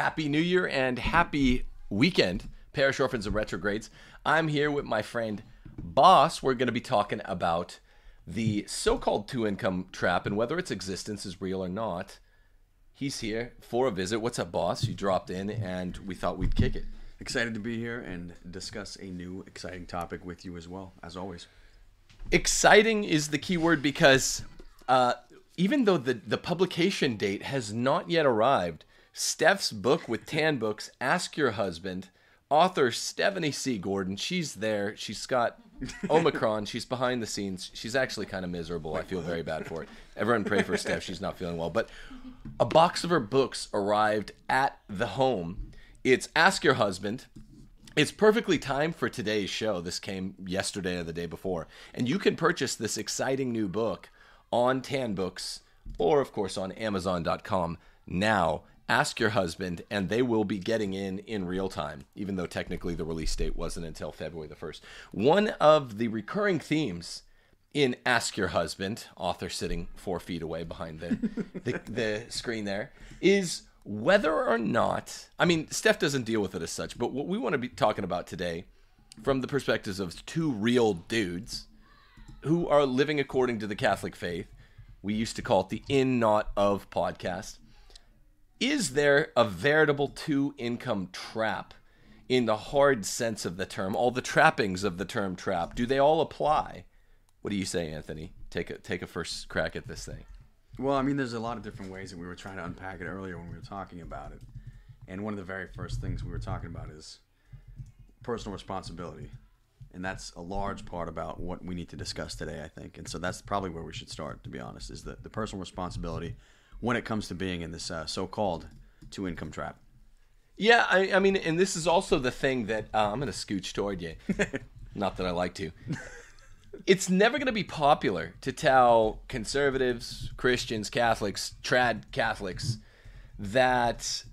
Happy New Year and happy weekend, parish orphans and retrogrades. I'm here with my friend Boss. We're going to be talking about the so called two income trap and whether its existence is real or not. He's here for a visit. What's up, Boss? You dropped in and we thought we'd kick it. Excited to be here and discuss a new exciting topic with you as well, as always. Exciting is the key word because uh, even though the, the publication date has not yet arrived, Steph's book with Tan Books, Ask Your Husband, author Stephanie C. Gordon, she's there. She's got Omicron. She's behind the scenes. She's actually kind of miserable. I feel very bad for it. Everyone pray for Steph. She's not feeling well. But a box of her books arrived at the home. It's Ask Your Husband. It's perfectly timed for today's show. This came yesterday or the day before. And you can purchase this exciting new book on Tan Books or, of course, on Amazon.com now. Ask your husband, and they will be getting in in real time, even though technically the release date wasn't until February the 1st. One of the recurring themes in Ask Your Husband, author sitting four feet away behind the, the, the screen there, is whether or not, I mean, Steph doesn't deal with it as such, but what we want to be talking about today from the perspectives of two real dudes who are living according to the Catholic faith. We used to call it the in not of podcast. Is there a veritable two income trap in the hard sense of the term? All the trappings of the term trap, do they all apply? What do you say, Anthony? Take a take a first crack at this thing. Well, I mean, there's a lot of different ways that we were trying to unpack it earlier when we were talking about it. And one of the very first things we were talking about is personal responsibility. And that's a large part about what we need to discuss today, I think. And so that's probably where we should start, to be honest, is the, the personal responsibility when it comes to being in this uh, so-called two-income trap. Yeah, I, I mean, and this is also the thing that uh, I'm going to scooch toward you. Not that I like to. it's never going to be popular to tell conservatives, Christians, Catholics, trad Catholics that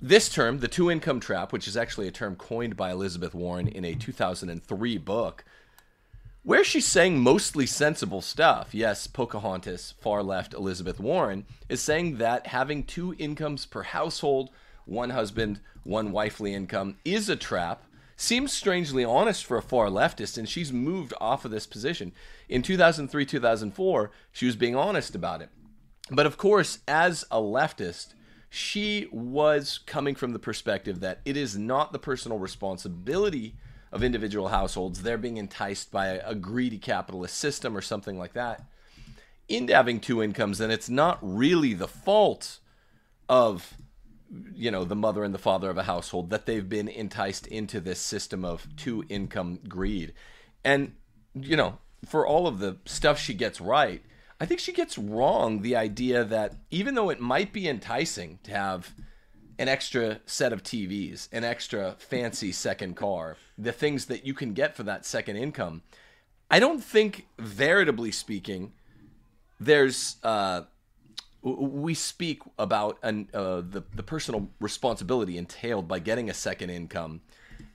this term, the two income trap, which is actually a term coined by Elizabeth Warren in a 2003 book, where she's saying mostly sensible stuff. Yes, Pocahontas, far left Elizabeth Warren, is saying that having two incomes per household, one husband, one wifely income, is a trap. Seems strangely honest for a far leftist, and she's moved off of this position. In 2003 2004, she was being honest about it. But of course, as a leftist, she was coming from the perspective that it is not the personal responsibility of individual households. They're being enticed by a, greedy capitalist system or something like that into having two incomes, and it's not really the fault of you know the mother and the father of a household that they've been enticed into this system of two income greed and you know for all of the stuff she gets right i think she gets wrong the idea that even though it might be enticing to have an extra set of TVs, an extra fancy second car, the things that you can get for that second income. I don't think, veritably speaking, there's. Uh, we speak about an, uh, the the personal responsibility entailed by getting a second income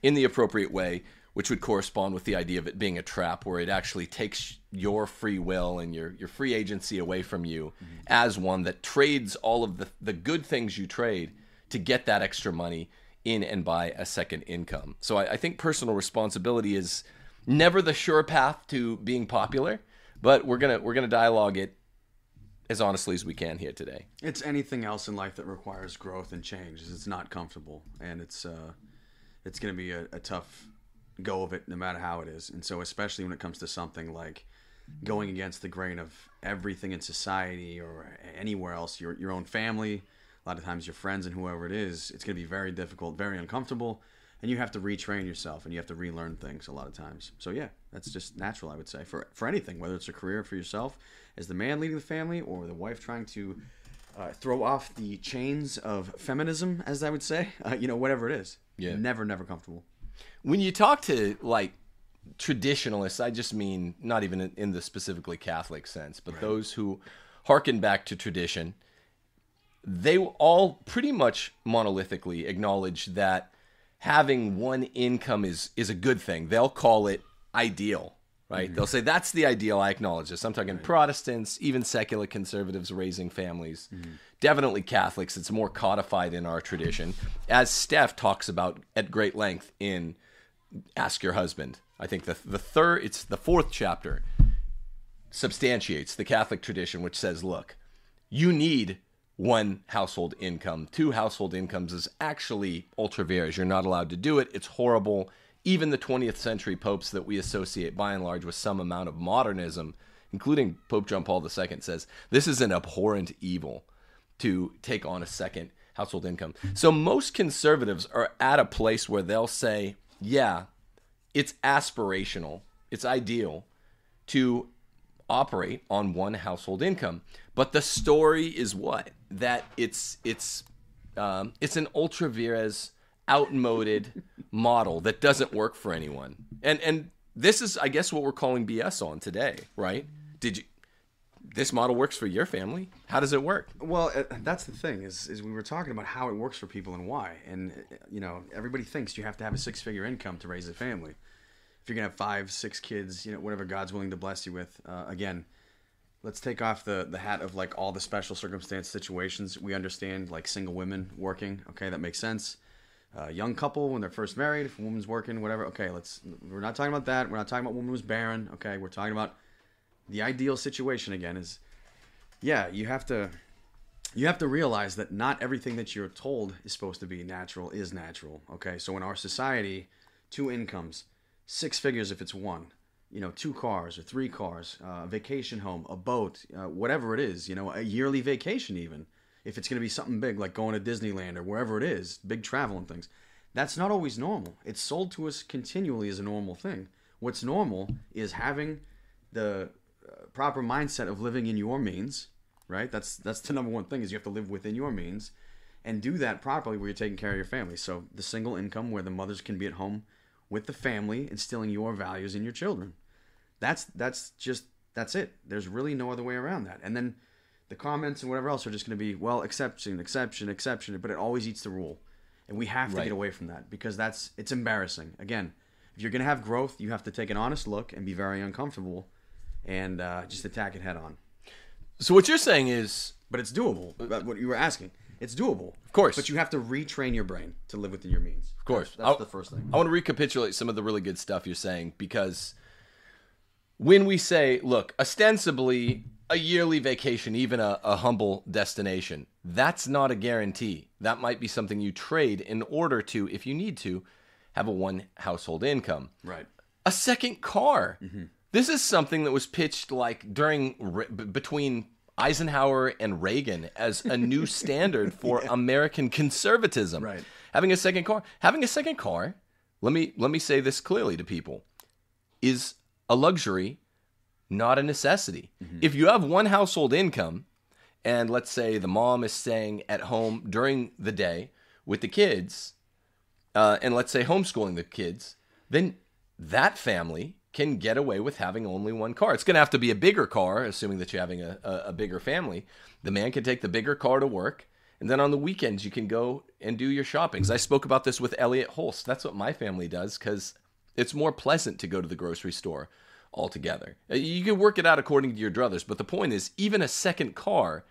in the appropriate way, which would correspond with the idea of it being a trap, where it actually takes your free will and your your free agency away from you, mm-hmm. as one that trades all of the the good things you trade to get that extra money in and buy a second income. So I, I think personal responsibility is never the sure path to being popular, but we're gonna we're gonna dialogue it as honestly as we can here today. It's anything else in life that requires growth and change. It's not comfortable, and it's uh, it's to be a, a, tough go of it, no matter how it is. And so, especially when it comes to something like going against the grain of everything in society or anywhere else, your your own family, a lot of times your friends and whoever it is, it's going to be very difficult, very uncomfortable, and you have to retrain yourself and you have to relearn things a lot of times. So yeah, that's just natural, I would say, for for anything, whether it's a career for yourself as the man leading the family or the wife trying to uh, throw off the chains of feminism, as I would say, uh, you know, whatever it is. Yeah, never, never comfortable. When you talk to like traditionalists, I just mean not even in the specifically Catholic sense, but right. those who harken back to tradition they all pretty much monolithically acknowledge that having one income is is a good thing. They'll call it ideal, right? Mm-hmm. They'll say that's the ideal. I acknowledge this. I'm talking Protestants, even secular conservatives raising families. Mm-hmm. Definitely Catholics. It's more codified in our tradition, as Steph talks about at great length in Ask Your Husband. I think the the third, it's the fourth chapter, substantiates the Catholic tradition, which says, look, you need one household income. Two household incomes is actually ultra vires. You're not allowed to do it. It's horrible. Even the 20th century popes that we associate by and large with some amount of modernism, including Pope John Paul II, says this is an abhorrent evil to take on a second household income. So most conservatives are at a place where they'll say, yeah, it's aspirational, it's ideal to operate on one household income. But the story is what that it's it's um, it's an ultra vires outmoded model that doesn't work for anyone. And and this is I guess what we're calling BS on today, right? Did you this model works for your family? How does it work? Well, uh, that's the thing is, is we were talking about how it works for people and why. And you know, everybody thinks you have to have a six-figure income to raise a family. If you're gonna have five, six kids, you know, whatever God's willing to bless you with. Uh, again, let's take off the the hat of like all the special circumstance situations. We understand like single women working. Okay, that makes sense. Uh, young couple when they're first married, if a woman's working, whatever. Okay, let's. We're not talking about that. We're not talking about woman who's barren. Okay, we're talking about the ideal situation again is yeah you have to you have to realize that not everything that you're told is supposed to be natural is natural okay so in our society two incomes six figures if it's one you know two cars or three cars uh, a vacation home a boat uh, whatever it is you know a yearly vacation even if it's going to be something big like going to disneyland or wherever it is big travel and things that's not always normal it's sold to us continually as a normal thing what's normal is having the uh, proper mindset of living in your means, right? That's that's the number one thing is you have to live within your means, and do that properly where you're taking care of your family. So the single income where the mothers can be at home with the family, instilling your values in your children. That's that's just that's it. There's really no other way around that. And then the comments and whatever else are just going to be well exception, exception, exception, but it always eats the rule, and we have to Right. get away from that because that's it's embarrassing. Again, if you're going to have growth, you have to take an honest look and be very uncomfortable, and uh, just attack it head on. So what you're saying is But it's doable. But what you were asking, it's doable. Of course. But you have to retrain your brain to live within your means. Of course. that's, I'll- the first thing. I want to recapitulate some of the really good stuff you're saying because when we say, look, ostensibly a yearly vacation, even a, a humble destination, that's not a guarantee. That might be something you trade in order to, if you need to, have a one household income. Right. A second car. Mm-hmm. This is something that was pitched like during b- between Eisenhower and Reagan as a new standard for American conservatism. Right. Having a second car, having a second car, let me let me say this clearly to people, is a luxury, not a necessity. If you have one household income and let's say the mom is staying at home during the day with the kids, uh, and let's say homeschooling the kids, then that family can get away with having only one car. It's going to have to be a bigger car, assuming that you're having a, a, a bigger family. The man can take the bigger car to work, and then on the weekends you can go and do your shoppings. I spoke about this with Elliott Hulse. That's what my family does because it's more pleasant to go to the grocery store altogether. Uh, You can work it out according to your druthers, but the point is, even a second car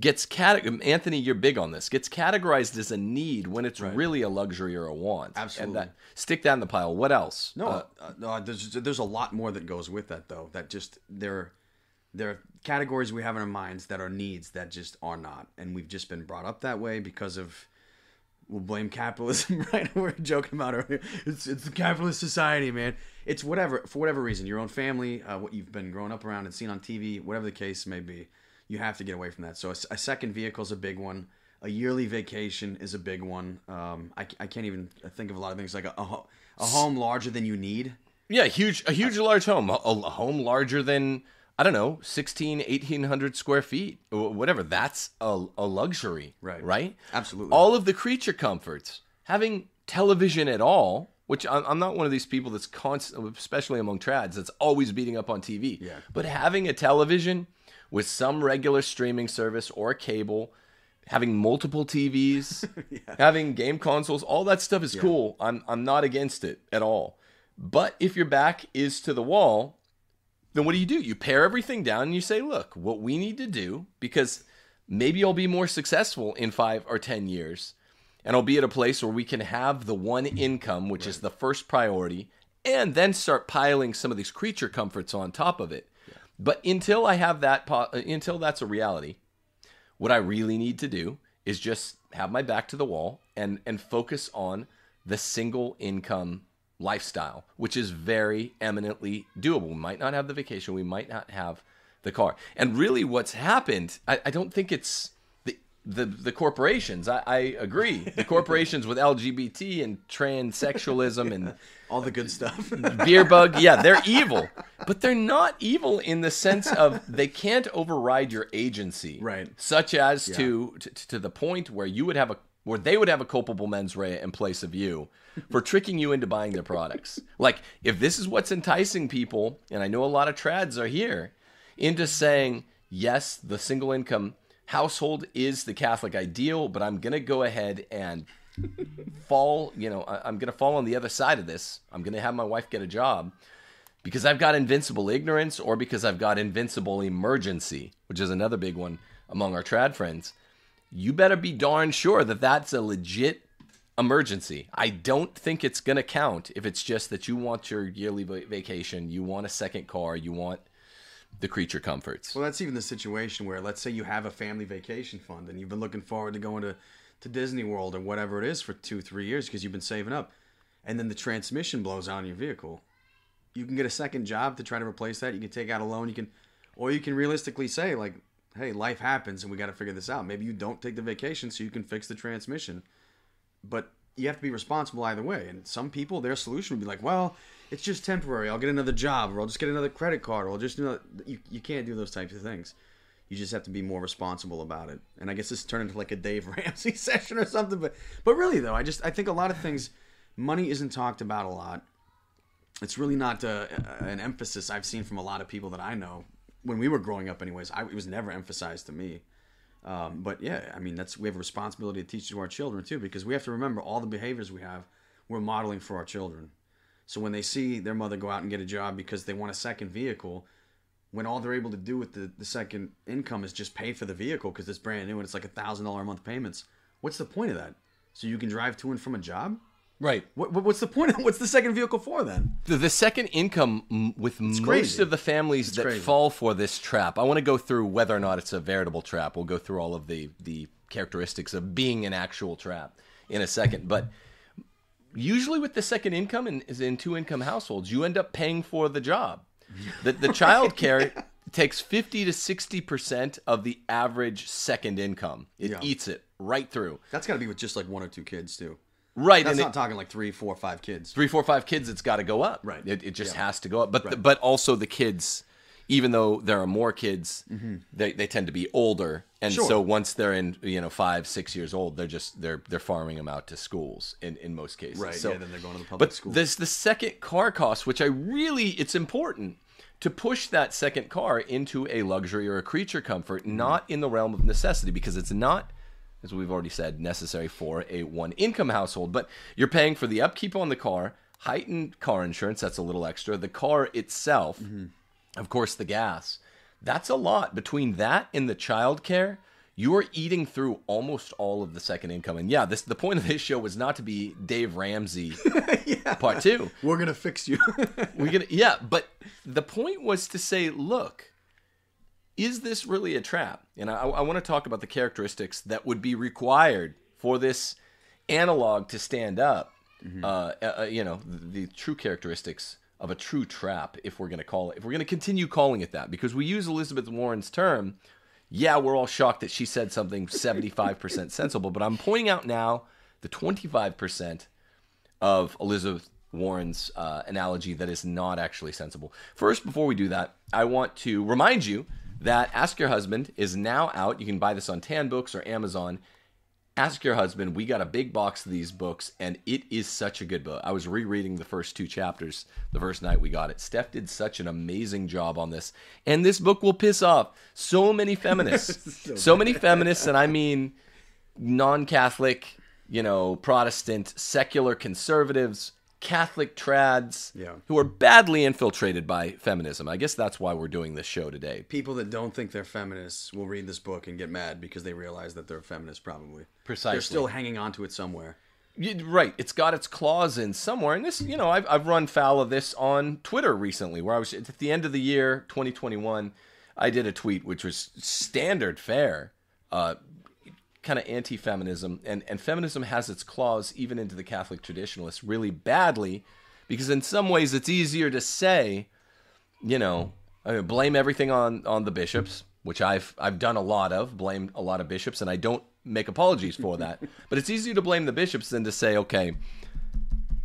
gets cat Anthony, you're big on this. Gets categorized as a need when it's really a luxury or a want. Absolutely. And that, stick that in the pile. What else? No, Uh, uh, no, there's there's a lot more that goes with that though. That just there there are categories we have in our minds that are needs that just are not, and we've just been brought up that way because of we'll blame capitalism, right? we We're joking about it. It's it's the capitalist society, man. It's whatever for whatever reason, your own family, uh, what you've been growing up around and seen on TV, whatever the case may be. You have to get away from that. So a second vehicle is a big one. A yearly vacation is a big one. Um, I, I can't even think of a lot of things like a, a, a home larger than you need. yeah, huge, a huge, large home, a, a home larger than I don't know, 16, 1800 square feet, whatever. That's a, a luxury, Right. Right. Absolutely. All of the creature comforts, having television at all. Which I'm I'm not one of these people that's constant, especially among trads, that's always beating up on TV. Yeah. But having a television with some regular streaming service or cable, having multiple TVs, having game consoles, all that stuff is cool. I'm I'm not against it at all. But if your back is to the wall, then what do you do? You pare everything down and you say, look, what we need to do, because maybe I'll be more successful in five or 10 years, and I'll be at a place where we can have the one income, which right. is the first priority, and then start piling some of these creature comforts on top of it. Yeah. But until I have that, uh, until that's a reality, what I really need to do is just have my back to the wall and and focus on the single income lifestyle, which is very eminently doable. We might not have the vacation, we might not have the car. And really, what's happened, I, I don't think it's the the, the corporations. I, I agree. The corporations with LGBT and transsexualism and all the good stuff. beer bug, yeah, they're evil, but they're not evil in the sense of they can't override your agency, right? Such as yeah. to, to to the point where you would have a where they would have a culpable mens rea in place of you for tricking you into buying their products. Like, if this is what's enticing people, and I know a lot of trads are here, into saying, yes, the single income household is the Catholic ideal, but I'm going to go ahead and fall, you know, I'm going to fall on the other side of this. I'm going to have my wife get a job because I've got invincible ignorance or because I've got invincible emergency, which is another big one among our trad friends you better be darn sure that that's a legit emergency. I don't think it's going to count if it's just that you want your yearly vacation, you want a second car, you want the creature comforts. Well, that's even the situation where, let's say, you have a family vacation fund and you've been looking forward to going to, to Disney World or whatever it is for two, three years because you've been saving up, and then the transmission blows out on your vehicle. You can get a second job to try to replace that. You can take out a loan. You can, or you can realistically say, like, hey, life happens and we got to figure this out. Maybe you don't take the vacation so you can fix the transmission. But you have to be responsible either way. And some people, their solution would be like, well, it's just temporary. I'll get another job or I'll just get another credit card or I'll just, you know, you, you can't do those types of things. You just have to be more responsible about it. And I guess this turned into like a Dave Ramsey session or something. But, but really, though, I just, I think a lot of things, money isn't talked about a lot. It's really not uh, an emphasis I've seen from a lot of people that I know when we were growing up, anyways, I, it was never emphasized to me. Um, but yeah, I mean, that's we have a responsibility to teach to our children too, because we have to remember all the behaviors we have, we're modeling for our children. So when they see their mother go out and get a job because they want a second vehicle, when all they're able to do with the, the second income is just pay for the vehicle because it's brand new and it's like a thousand dollar a month payments, what's the point of that? So you can drive to and from a job? Right. What, what's the point? Of, what's the second vehicle for then? The, the second income with it's most crazy. of the families it's that crazy. fall for this trap. I want to go through whether or not it's a veritable trap. We'll go through all of the the characteristics of being an actual trap in a second, but usually with the second income and is in two income households, you end up paying for the job. The the child care takes 50 to 60% of the average second income. It yeah. eats it right through. That's got to be with just like one or two kids too. Right, that's not it, talking like three, four, five kids. Three, four, five kids. It's got to go up. Right. It, it just yeah. has to go up. But right. the, but also the kids, even though there are more kids, mm-hmm. they, they tend to be older, and sure. so once they're in you know five, six years old, they're just they're they're farming them out to schools in in most cases. Right. So, yeah. Then they're going to the public but school. there's the second car cost, which I really it's important to push that second car into a luxury or a creature comfort, mm-hmm. not in the realm of necessity, because it's not as we've already said, necessary for a one income household. But you're paying for the upkeep on the car, heightened car insurance, that's a little extra. The car itself, mm-hmm. of course, the gas. That's a lot. Between that and the child care, you are eating through almost all of the second income. And yeah, this the point of this show was not to be Dave Ramsey yeah. part two. We're gonna fix you. We're gonna yeah, but the point was to say, look, is this really a trap? And I, I want to talk about the characteristics that would be required for this analog to stand up. Mm-hmm. Uh, uh, you know, the, the, true characteristics of a true trap, if we're going to call it, if we're going to continue calling it that, because we use Elizabeth Warren's term. Yeah, we're all shocked that she said something 75% sensible, but I'm pointing out now the 25% of Elizabeth Warren's uh, analogy that is not actually sensible. First, before we do that, I want to remind you that Ask Your Husband is now out. You can buy this on Tan Books or Amazon. Ask Your Husband. We got a big box of these books, and it is such a good book. I was rereading the first two chapters the first night we got it. Steph did such an amazing job on this, and this book will piss off so many feminists, so, so many feminists, and I mean non-Catholic, you know, Protestant, secular conservatives, Catholic trads Yeah. who are badly infiltrated by feminism. I guess that's why we're doing this show today. People that don't think they're feminists will read this book and get mad because they realize that they're feminists. Probably Precisely. They're still hanging on to it somewhere. Right, it's got its claws in somewhere, and this, you know, I've I've run foul of this on Twitter recently, where I was at the end of the year 2021, I did a tweet which was standard fare, uh, kind of anti-feminism, and and feminism has its claws even into the Catholic traditionalists really badly, because in some ways it's easier to say, you know, I mean, blame everything on on the bishops, which I've I've done a lot of, blame a lot of bishops, and I don't make apologies for that. but it's easier to blame the bishops than to say, okay,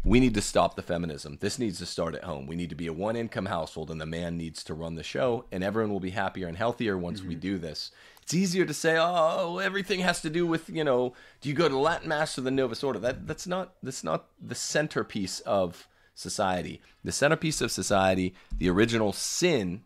we need to stop the feminism. This needs to start at home. We need to be a one income household, and the man needs to run the show, and everyone will be happier and healthier once we mm-hmm. do this. It's easier to say, oh, everything has to do with, you know, do you go to Latin Mass or the Novus Ordo? That that's not that's not the centerpiece of society. The centerpiece of society, the original sin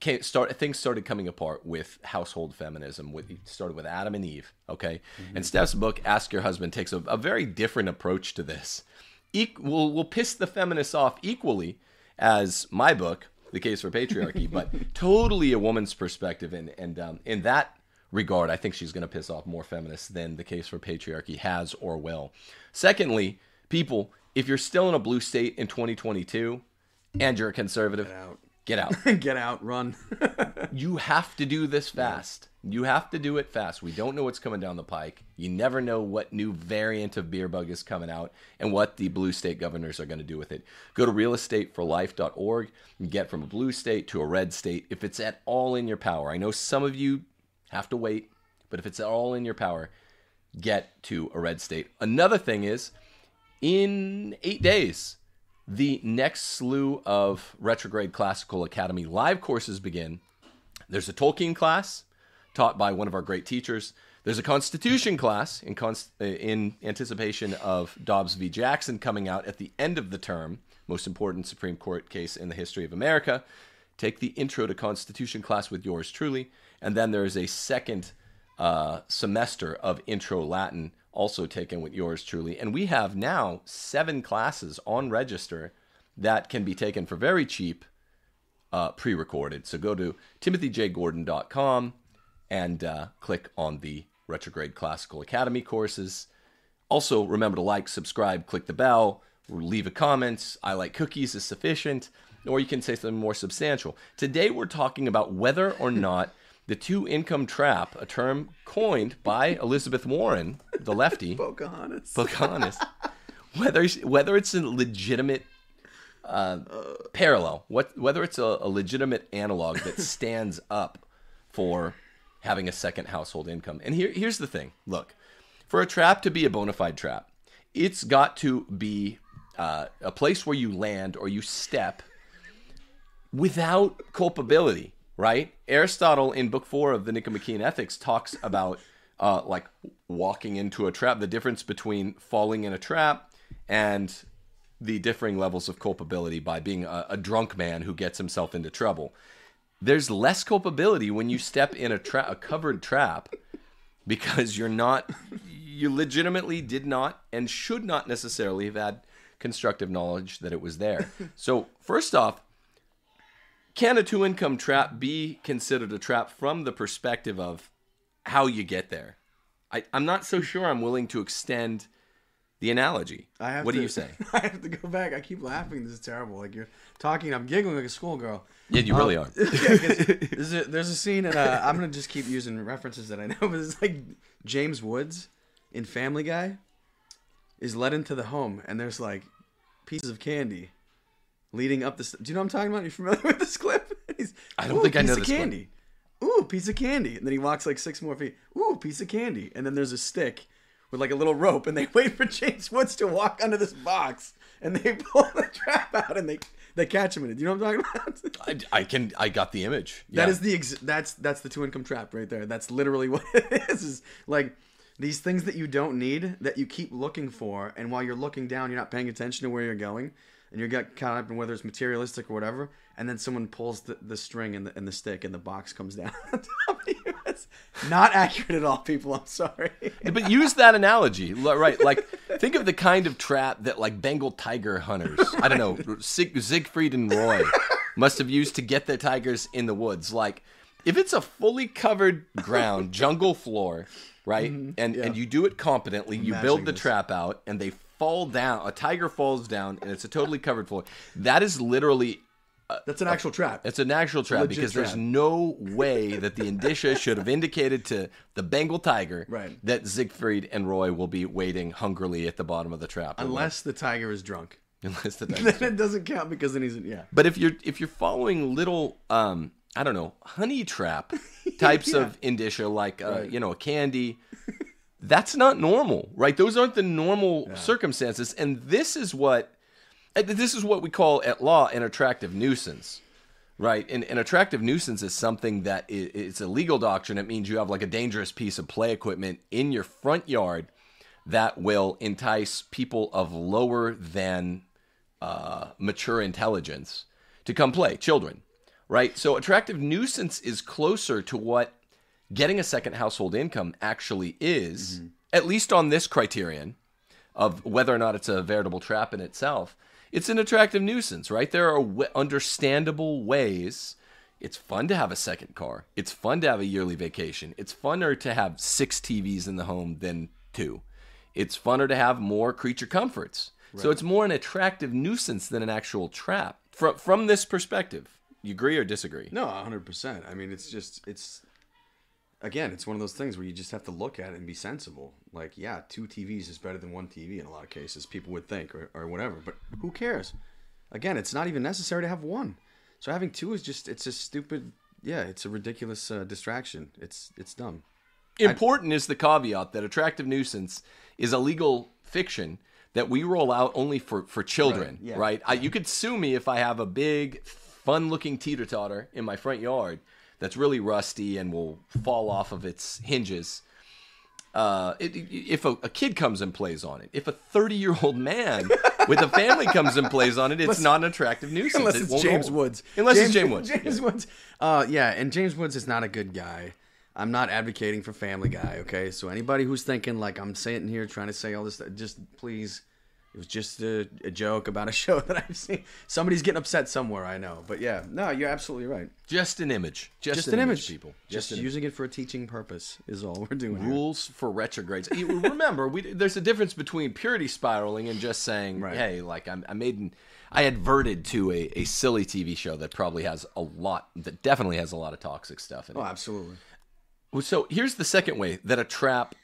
came, start things started coming apart with household feminism. With it started with Adam and Eve. Okay, and Steph's book, Ask Your Husband, takes a, a very different approach to this. Eq- will will piss the feminists off equally as my book, The Case for Patriarchy, but totally a woman's perspective. And and um, in that regard, I think she's going to piss off more feminists than The Case for Patriarchy has or will. Secondly, people, if you're still in a blue state in 2022 and you're a conservative. Get out. Get out, run. You have to do this fast. You have to do it fast. We don't know what's coming down the pike. You never know what new variant of beer bug is coming out and what the blue state governors are going to do with it. Go to realestateforlife.org and get from a blue state to a red state if it's at all in your power. I know some of you have to wait, but if it's at all in your power, get to a red state. Another thing is, in eight days, the next slew of Retrograde Classical Academy live courses begin. There's a Tolkien class taught by one of our great teachers. There's a Constitution class in, const- uh, in anticipation of Dobbs v. Jackson coming out at the end of the term, most important Supreme Court case in the history of America. Take the Intro to Constitution class with yours truly. And then there is a second uh, semester of Intro Latin also taken with yours truly. And we have now seven classes on register that can be taken for very cheap uh, pre recorded. So go to timothyjgordon.com and uh, click on the Retrograde Classical Academy courses. Also, remember to like, subscribe, click the bell, leave a comment. I like cookies is sufficient, or you can say something more substantial. Today, we're talking about whether or not the two income trap, a term coined by Elizabeth Warren, the lefty, Pocahontas. Pocahontas, whether whether it's a legitimate uh, parallel, what whether it's a, a legitimate analog that stands up for having a second household income. And here here's the thing: look, for a trap to be a bona fide trap, it's got to be uh, a place where you land or you step without culpability, right? Aristotle in book four of the Nicomachean Ethics talks about uh, like walking into a trap, the difference between falling in a trap and the differing levels of culpability by being a, a drunk man who gets himself into trouble. There's less culpability when you step in a, trap, a covered trap because you're not, you legitimately did not and should not necessarily have had constructive knowledge that it was there. So, first off, can a two income trap be considered a trap from the perspective of how you get there? I, I'm not so sure I'm willing to extend the analogy. I have what to, do you say? I have to go back. I keep laughing. This is terrible. Like you're talking, I'm giggling like a schoolgirl. Yeah, you really are. Yeah, there's a there's a scene, and uh, I'm gonna just keep using references that I know, but it's like James Woods in Family Guy is led into the home, and there's like pieces of candy leading up this. Do you know what I'm talking about? You familiar with this clip? He's, I don't think I know this clip." candy. Ooh, piece of candy, and then he walks like six more feet. Ooh, piece of candy, and then there's a stick with like a little rope, and they wait for James Woods to walk under this box, and they pull the trap out, and they they catch him in it. Do you know what I'm talking about? I, I can. I got the image. That Yeah. is the ex- that's that's the two income trap right there. That's literally what it is. Is like these things that you don't need that you keep looking for, and while you're looking down, you're not paying attention to where you're going, and you get caught up in whether it's materialistic or whatever, and then someone pulls the, the string and the, and the stick, and the box comes down on top of you. That's not accurate at all, people. I'm sorry. but use that analogy, right? Like, think of the kind of trap that like Bengal tiger hunters, I don't know, Sig- Siegfried and Roy must have used to get their tigers in the woods. Like, if it's a fully covered ground, jungle floor, right, mm-hmm. and and you do it competently, you build the this. trap out, and they fall down. A tiger falls down, and it's a totally covered floor. That is literally That's an actual trap. it's a natural trap legit because there's no way that the indicia should have indicated to the Bengal tiger Right. that Siegfried and Roy will be waiting hungrily at the bottom of the trap. Unless the tiger is drunk. unless the tiger. Then it doesn't count because then he's yeah. But if you're if you're following little um I don't know honey trap types of indicia like uh, Right. you know a candy, that's not normal, right? Those aren't the normal circumstances, and this is what uh, this is what we call at law an attractive nuisance. Right, and an attractive nuisance is something that i it's a legal doctrine. It means you have like a dangerous piece of play equipment in your front yard that will entice people of lower than uh, mature intelligence to come play, children, right? So attractive nuisance is closer to what getting a second household income actually is, mm-hmm. at least on this criterion of whether or not it's a veritable trap in itself. It's an attractive nuisance, right? There are w- understandable ways. It's fun to have a second car. It's fun to have a yearly vacation. It's funner to have six TVs in the home than two. It's funner to have more creature comforts. So it's more an attractive nuisance than an actual trap. From from this perspective, you agree or disagree? No, hundred percent. I mean, it's just it's again, it's one of those things where you just have to look at it and be sensible. Like, yeah, two TVs is better than one TV in a lot of cases. People would think or, or whatever, but who cares? Again, it's not even necessary to have one. So having two is just it's a stupid. Yeah, it's a ridiculous uh, distraction. It's it's dumb. Important is the caveat that attractive nuisance is a legal fiction that we roll out only for, for children, Right, right? yeah. I, you could sue me if I have a big, fun looking teeter totter in my front yard that's really rusty and will fall off of its hinges. Uh, it, it- if a, a kid comes and plays on it, if a 30 year old man with a family comes and plays on it, it's not an attractive nuisance. Unless it's won't James hold. Woods. Unless it's James Woods. James Woods. Uh, yeah, and James Woods is not a good guy. I'm not advocating for Family Guy. Okay, so anybody who's thinking like I'm sitting here trying to say all this, just please. It was just a, a joke about a show that I've seen. Somebody's getting upset somewhere, I know. But yeah, no, you're absolutely right. Just an image. Just, Just an, an image, image, people. Just an using it for a teaching purpose is all we're doing. here. rules for retrogrades. Remember, we, there's a difference between purity spiraling and just saying, Right. "Hey, like I'm, I made, an, I adverted to a, a silly TV show that probably has a lot, that definitely has a lot of toxic stuff in it." Oh, absolutely. So here's the second way that a trap,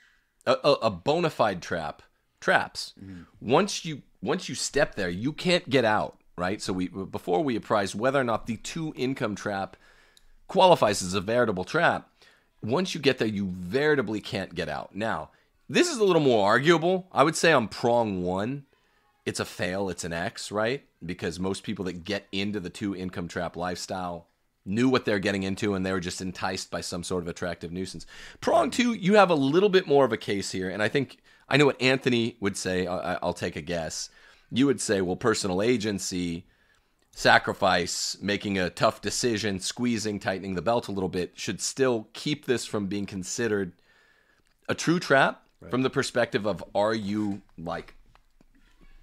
a, a, a bona fide trap, traps. Mm-hmm. Once you once you step there, you can't get out. Right. So we before we apprised whether or not the two income trap qualifies as a veritable trap. Once you get there, you veritably can't get out. Now, this is a little more arguable. I would say on prong one, it's a fail, it's an X, right? Because most people that get into the two income trap lifestyle knew what they're getting into and they were just enticed by some sort of attractive nuisance. Prong two, you have a little bit more of a case here. And I think I know what Anthony would say. I, I'll take a guess. You would say, well, personal agency, sacrifice, making a tough decision, squeezing, tightening the belt a little bit should still keep this from being considered a true trap from the perspective of are you like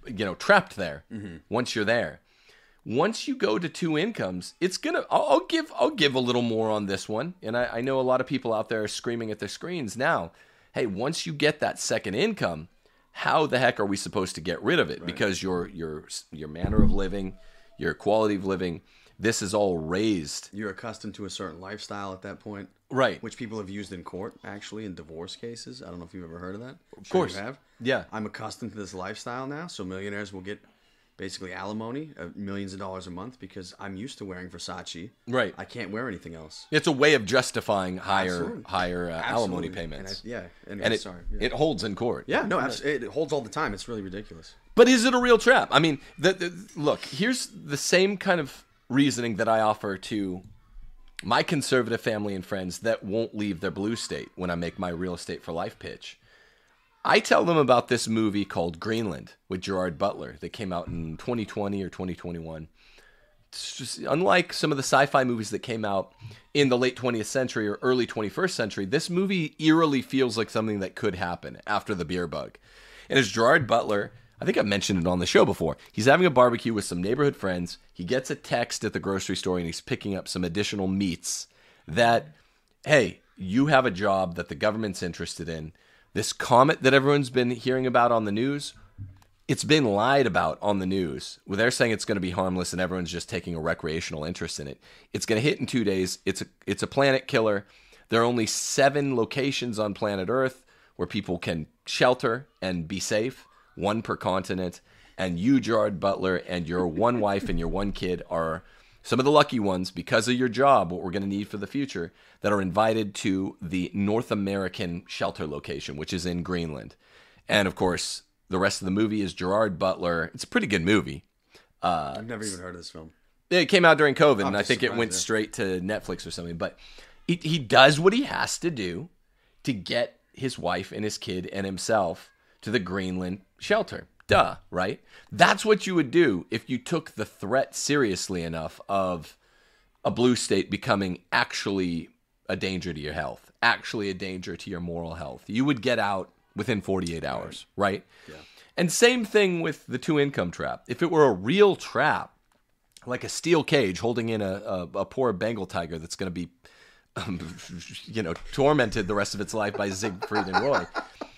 you know trapped there mm-hmm. once you're there? Once you go to two incomes it's gonna I'll, I'll give i'll give a little more on this one. And I, I know a lot of people out there are screaming at their screens now hey once you get that second income how the heck are we supposed to get rid of it because your your your manner of living your quality of living this is all raised You're accustomed to a certain lifestyle at that point. right which people have used in court actually in divorce cases. I don't know if you've ever heard of that. Of course. you have. Yeah. I'm accustomed to this lifestyle now, so millionaires will get basically alimony of millions of dollars a month because I'm used to wearing Versace. Right. I can't wear anything else. it's a way of justifying higher Absolutely. higher uh, alimony payments And I, yeah. Anyway, and it, sorry. Yeah. it holds in court yeah, no, it holds all the time. It's really ridiculous. But is it a real trap? I mean, the, the, look, here's the same kind of reasoning that I offer to my conservative family and friends that won't leave their blue state when I make my real estate for life pitch. I tell them about this movie called Greenland with Gerard Butler that came out in 2020 or 2021. it's just, unlike some of the sci-fi movies that came out in the late 20th century or early 21st century, this movie eerily feels like something that could happen after the beer bug. And as Gerard Butler, I think I've mentioned it on the show before. He's having a barbecue with some neighborhood friends. He gets a text at the grocery store and he's picking up some additional meats that, hey, you have a job that the government's interested in. This comet that everyone's been hearing about on the news, it's been lied about on the news. Well, they're saying it's going to be harmless and everyone's just taking a recreational interest in it. It's going to hit in two days. It's a it's a planet killer. There are only seven locations on planet Earth where people can shelter and be safe, one per continent. And you, Gerard Butler, and your one wife and your one kid are some of the lucky ones because of your job, what we're going to need for the future, that are invited to the North American shelter location, which is in Greenland. And of course, the rest of the movie is Gerard Butler. It's a pretty good movie. Uh, I've never even heard of this film. It came out during COVID, and I think it went yeah. straight to Netflix or something. But he, he does what he has to do to get his wife and his kid and himself to the Greenland shelter. Duh, right? That's what you would do if you took the threat seriously enough of a blue state becoming actually a danger to your health, actually a danger to your moral health. You would get out within 48 hours, right? Yeah. And same thing with the two income trap. If it were a real trap, like a steel cage holding in a, a, a poor Bengal tiger that's going to be, um, you know, tormented the rest of its life by Siegfried and Roy.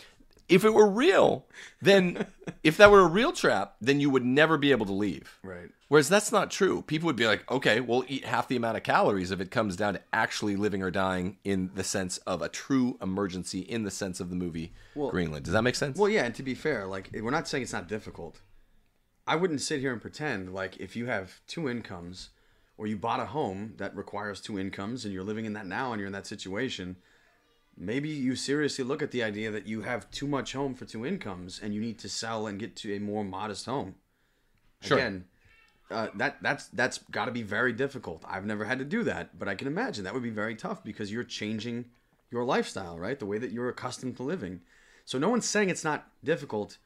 If it were real, then if that were a real trap, then you would never be able to leave. Right. Whereas that's not true. People would be like, okay, we'll eat half the amount of calories if it comes down to actually living or dying in the sense of a true emergency, in the sense of the movie Greenland. Does that make sense? Well, yeah, and to be fair, like we're not saying it's not difficult. I wouldn't sit here and pretend like if you have two incomes or you bought a home that requires two incomes and you're living in that now and you're in that situation, maybe you seriously look at the idea that you have too much home for two incomes and you need to sell and get to a more modest home. Sure. Again, uh, that that's that's got to be very difficult. I've never had to do that, but I can imagine that would be very tough because you're changing your lifestyle, right? The way that you're accustomed to living. So no one's saying it's not difficult,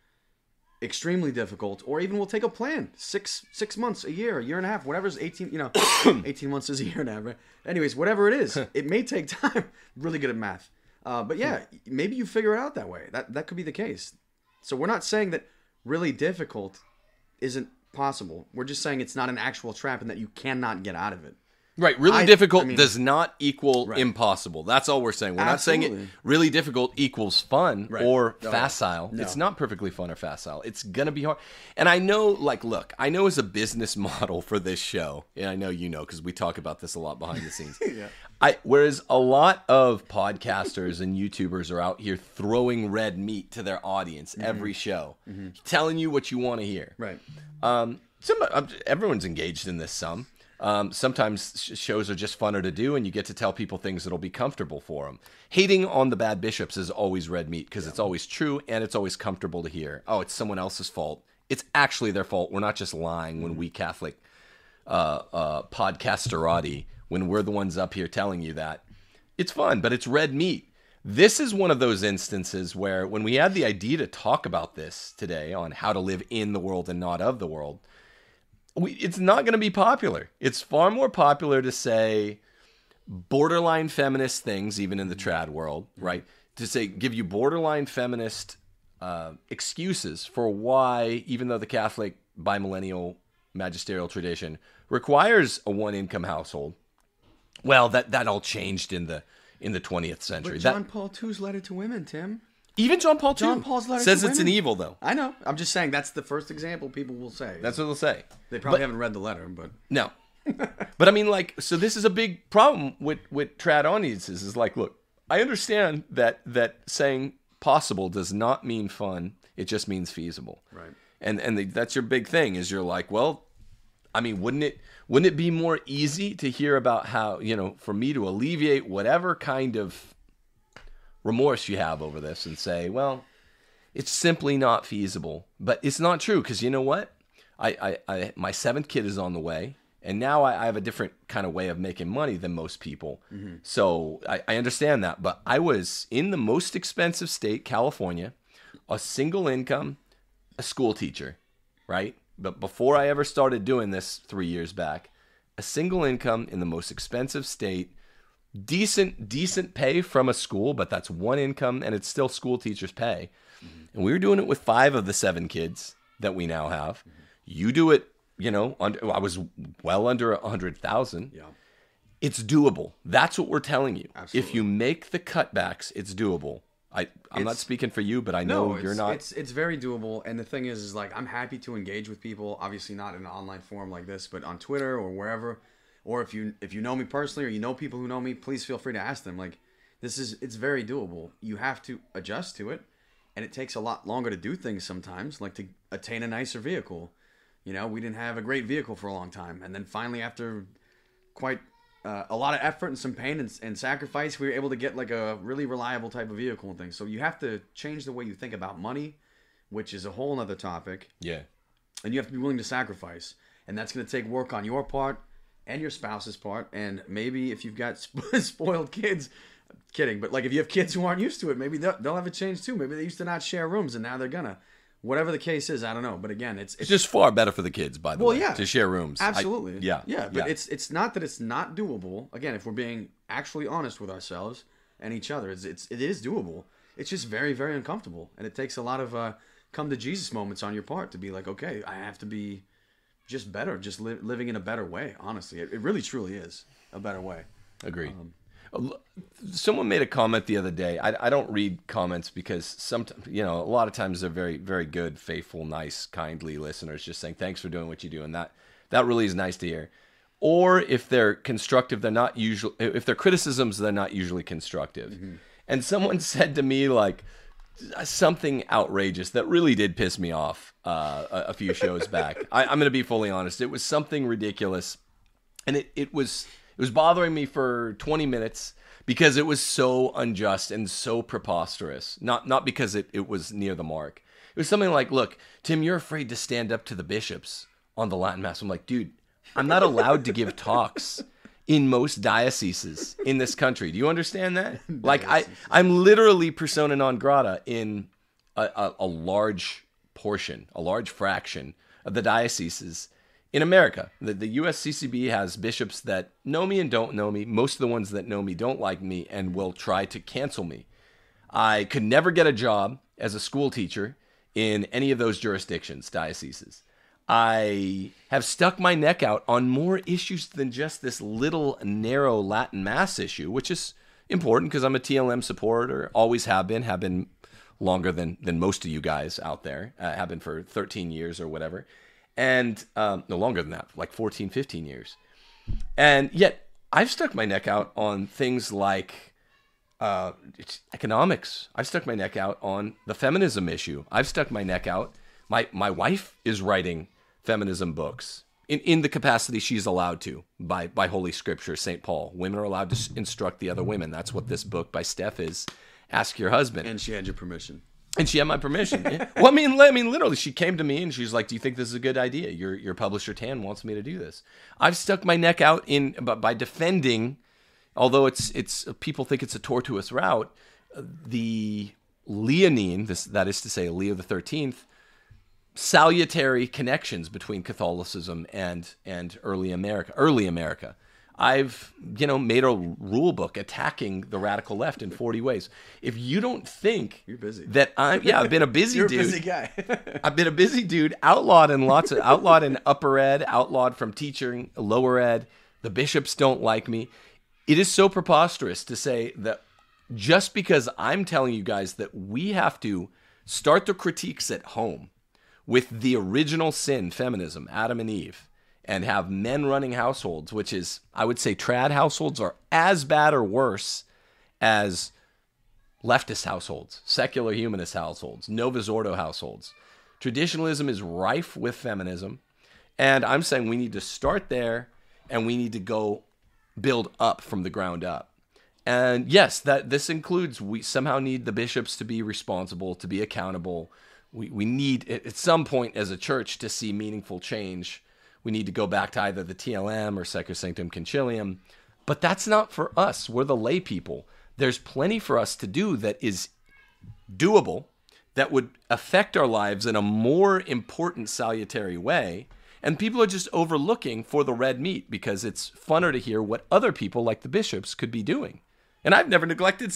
extremely difficult, or even we'll take a plan six six months, a year, a year and a half, whatever's eighteen. You know, eighteen months is a year and a half. Right? Anyways, whatever it is, it may take time. Really good at math, uh, but yeah, maybe you figure it out that way. That that could be the case. So we're not saying that really difficult isn't possible. We're just saying it's not an actual trap and that you cannot get out of it. Right, really I- difficult I mean- does not equal impossible. That's all we're saying. We're not saying it really difficult equals fun Right. or No. facile. No. It's not perfectly fun or facile. It's gonna be hard. And I know, like, look, I know as a business model for this show, and I know you know because we talk about this a lot behind the scenes. yeah. I whereas a lot of podcasters and YouTubers are out here throwing red meat to their audience every show, telling you what you want to hear. Right. Um, some um, everyone's engaged in this. Some um, sometimes sh- shows are just funner to do, and you get to tell people things that'll be comfortable for them. Hating on the bad bishops is always red meat because it's always true and it's always comfortable to hear. Oh, it's someone else's fault. It's actually their fault. We're not just lying when we Catholic uh, uh, podcasterati when we're the ones up here telling you that. It's fun, but it's red meat. This is one of those instances where, when we had the idea to talk about this today on how to live in the world and not of the world, we, it's not going to be popular. It's far more popular to say borderline feminist things, even in the trad world, right? To say, give you borderline feminist uh, excuses for why, even though the Catholic bimillennial magisterial tradition requires a one income household, well, that, that all changed in the in the 20th century. But That- John Paul II's letter to women, Tim. Even John Paul John Paul's letter says it's an evil, though. I know. I'm just saying that's the first example people will say. That's what they'll say. they probably But- haven't read the letter, but No. but I mean, like, so this is a big problem with with trad audiences. Is like, look, I understand that that saying possible does not mean fun. It just means feasible. Right. And and the, that's your big thing. Is you're like, well, I mean, wouldn't it wouldn't it be more easy to hear about how you know for me to alleviate whatever kind of remorse you have over this and say, well, it's simply not feasible. But it's not true because you know what? I, I, I my seventh kid is on the way, and now I, I have a different kind of way of making money than most people. Mm-hmm. So I, I understand that. But I was in the most expensive state, California, a single income, a school teacher, right? But before I ever started doing this three years back, a single income in the most expensive state, decent decent pay from a school, but that's one income and it's still school teachers' pay. Mm-hmm. And we were doing it with five of the seven kids that we now have. Mm-hmm. You do it, you know, under, I was well under a hundred thousand. Yeah. It's doable. That's what we're telling you. If you make the cutbacks, it's doable. I, I'm not speaking for you, but I know it's, you're not. It's it's very doable, and the thing is, is like I'm happy to engage with people. Obviously, not in an online forum like this, but on Twitter or wherever. Or if you if you know me personally, or you know people who know me, please feel free to ask them. Like, this is it's very doable. You have to adjust to it, and it takes a lot longer to do things sometimes. Like to attain a nicer vehicle. You know, we didn't have a great vehicle for a long time, and then finally, after quite uh, a lot of effort and some pain and, and sacrifice, we were able to get like a really reliable type of vehicle and things. So you have to change the way you think about money, which is a whole other topic, yeah. and you have to be willing to sacrifice. And that's going to take work on your part and your spouse's part. And maybe if you've got sp- spoiled kids, kidding, but like if you have kids who aren't used to it, maybe they'll, they'll have a change too. Maybe they used to not share rooms and now they're gonna. Whatever the case is, I don't know. But again, it's It's it's just far better for the kids, by the Well, way, yeah. to share rooms. I- Absolutely. yeah. Yeah, but it's it's not that it's not doable. Again, if we're being actually honest with ourselves and each other, it's, it's it is doable. It's just very very uncomfortable, and it takes a lot of uh, come to Jesus moments on your part to be like, okay, I have to be just better, just li- living in a better way. Honestly, it, it really truly is a better way. Agreed. Um, Someone made a comment the other day. I, I don't read comments because sometimes, you know, a lot of times they're very, very good, faithful, nice, kindly listeners just saying thanks for doing what you do, and that that really is nice to hear. Or if they're constructive, they're not usually. If they're criticisms, they're not usually constructive. And someone said to me like something outrageous that really did piss me off uh, a, a few shows back. I, I'm going to be fully honest. It was something ridiculous and it, it was it was bothering me for 20 minutes because it was so unjust and so preposterous not not because it, it was near the mark it was something like look tim you're afraid to stand up to the bishops on the latin mass i'm like dude i'm not allowed to give talks in most dioceses in this country do you understand that like i i'm literally persona non grata in a, a, a large portion a large fraction of the dioceses in America. The, the USCCB has bishops that know me and don't know me. Most of the ones that know me don't like me and will try to cancel me. I could never get a job as a school teacher in any of those jurisdictions, dioceses. I have stuck my neck out on more issues than just this little narrow Latin Mass issue, which is important because I'm a TLM supporter, always have been, have been longer than than most of you guys out there, uh, have been for 13 years or whatever, and um, no longer than that, like 14, 15 years. And yet, I've stuck my neck out on things like uh, economics. I've stuck my neck out on the feminism issue. I've stuck my neck out. My my wife is writing feminism books in, in the capacity she's allowed to by by Holy Scripture, St. Paul. Women are allowed to instruct the other women. That's what this book by Steph is. Ask your husband. And she had your permission. And she had my permission. Yeah. Well, I mean, I mean, literally, she came to me and she's like, "Do you think this is a good idea? Your your publisher Tan wants me to do this." I've stuck my neck out in by, by defending, although it's it's people think it's a tortuous route. uh, The Leonine, this that is to say, Leo the Thirteenth, salutary connections between Catholicism and and early America. Early America. I've you know made a rule book attacking the radical left in 40 ways. If you don't think You're busy. that I'm yeah, I've been a busy You're a dude. busy guy. I've been a busy dude, outlawed in lots of outlawed in upper ed, outlawed from teaching lower ed. The bishops don't like me. It is so preposterous to say that just because I'm telling you guys that we have to start the critiques at home with the original sin, feminism, Adam and Eve, and have men running households, which is, I would say, trad households are as bad or worse as leftist households, secular humanist households, Novus Ordo households. Traditionalism is rife with feminism. And I'm saying we need to start there and we need to go build up from the ground up. And yes, that this includes we somehow need the bishops to be responsible, to be accountable. We, we need at some point as a church to see meaningful change. We need to go back to either the TLM or Sacrosanctum Concilium. But that's not for us. We're the lay people. There's plenty for us to do that is doable, that would affect our lives in a more important salutary way. And people are just overlooking for the red meat because it's funner to hear what other people, like the bishops, could be doing. And I've never neglected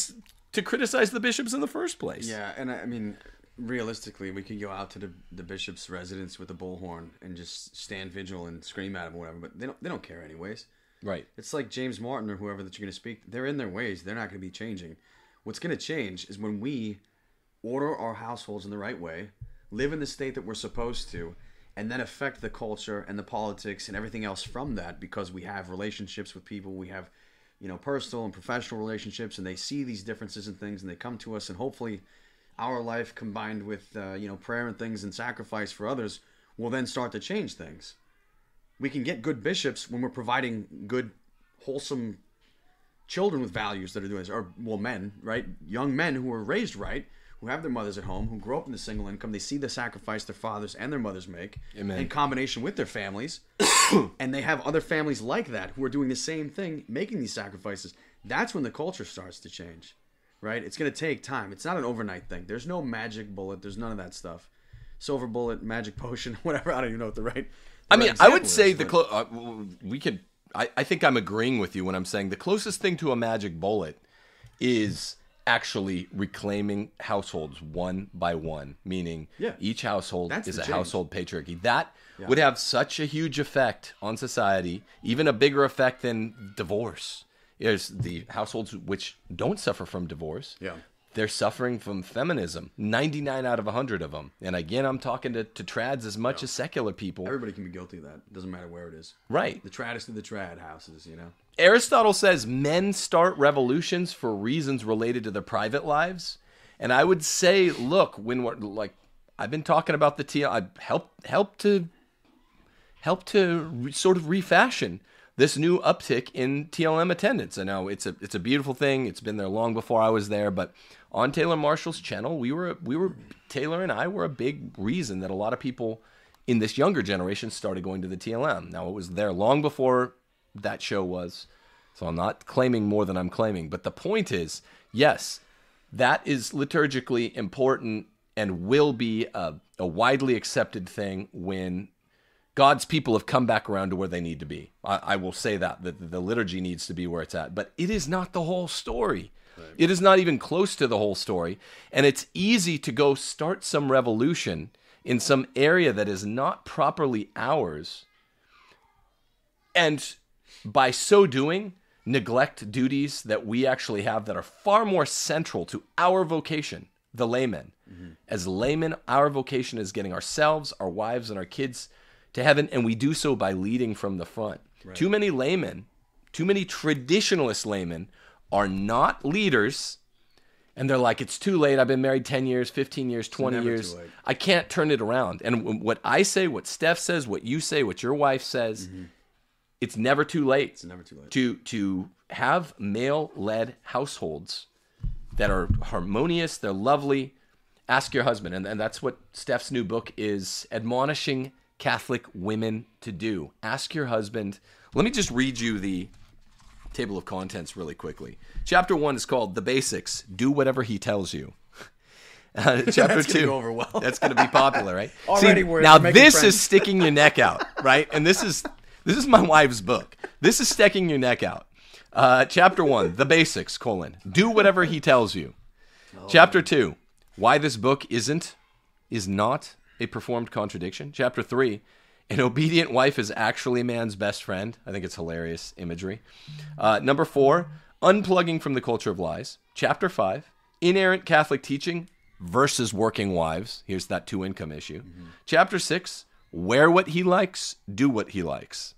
to criticize the bishops in the first place. Yeah, and I I mean, realistically, we could go out to the, the bishop's residence with a bullhorn and just stand vigil and scream at him or whatever, but they don't they don't care anyways. Right. It's like James Martin or whoever that you're going to speak. They're in their ways. They're not going to be changing. What's going to change is when we order our households in the right way, live in the state that we're supposed to, and then affect the culture and the politics and everything else from that because we have relationships with people. We have, you know, personal and professional relationships, and they see these differences and things, and they come to us, and hopefully, our life combined with uh, you know prayer and things and sacrifice for others will then start to change things we can get good bishops when we're providing good, wholesome children with values that are doing this, or well, men, right? Young men who are raised right, who have their mothers at home, who grow up in the single income, they see the sacrifice their fathers and their mothers make Amen. in combination with their families, and they have other families like that who are doing the same thing, making these sacrifices. That's when the culture starts to change, right? It's going to take time. It's not an overnight thing. There's no magic bullet. There's none of that stuff. Silver bullet, magic potion, whatever. I don't even know what the right. I mean, right I would say is, the clo- uh, we could. I, I think I'm agreeing with you when I'm saying the closest thing to a magic bullet is actually reclaiming households one by one, meaning Yeah. each household That's is a change. household patriarchy. That would have such a huge effect on society, even a bigger effect than divorce. Is the households which don't suffer from divorce. Yeah. They're suffering from feminism. 99 out of 100 of them. And again, I'm talking to, to trads as much as secular people. Everybody can be guilty of that. It doesn't matter where it is. Right. The traddest of the trad houses, you know. Aristotle says men start revolutions for reasons related to their private lives. And I would say, look, when we're like, I've been talking about the TL, I help help to help to re, sort of refashion this new uptick in TLM attendance. I know it's a it's a beautiful thing. It's been there long before I was there, but on Taylor Marshall's channel, we were we were Taylor and I were a big reason that a lot of people in this younger generation started going to the TLM. Now it was there long before that show was. So I'm not claiming more than I'm claiming, but the point is, yes, that is liturgically important and will be a, a widely accepted thing when God's people have come back around to where they need to be. I, I will say that, that the liturgy needs to be where it's at, but it is not the whole story. It is not even close to the whole story. And it's easy to go start some revolution in some area that is not properly ours. And by so doing, neglect duties that we actually have that are far more central to our vocation, the laymen. Mm-hmm. As laymen, our vocation is getting ourselves, our wives, and our kids to heaven, and we do so by leading from the front. Too many laymen, too many traditionalist laymen are not leaders. And they're like, it's too late. I've been married 10 years, 15 years, 20 years. I can't turn it around. And what I say, what Steph says, what you say, what your wife says, mm-hmm. it's never too late. It's never too late. To to have male-led households that are harmonious, they're lovely. Ask your husband, and, and that's what Steph's new book is admonishing Catholic women to do. Ask your husband. Let me just read you the table of contents really quickly. Chapter one is called "The Basics: Do Whatever He Tells You." Uh, chapter That's gonna two. go over well. That's going to be popular, right? Already See, we're now this friends. is sticking your neck out, right? And this is this is my wife's book. This is sticking your neck out. Uh, chapter one: The Basics: colon Do whatever he tells you. Chapter two: Why this book isn't is not a performed contradiction. Chapter three: An obedient wife is actually man's best friend. I think it's hilarious imagery. Uh, number four: Unplugging from the culture of lies. Chapter five: Inerrant Catholic teaching versus working wives. Here's that two income issue. Chapter six: Wear what he likes, do what he likes.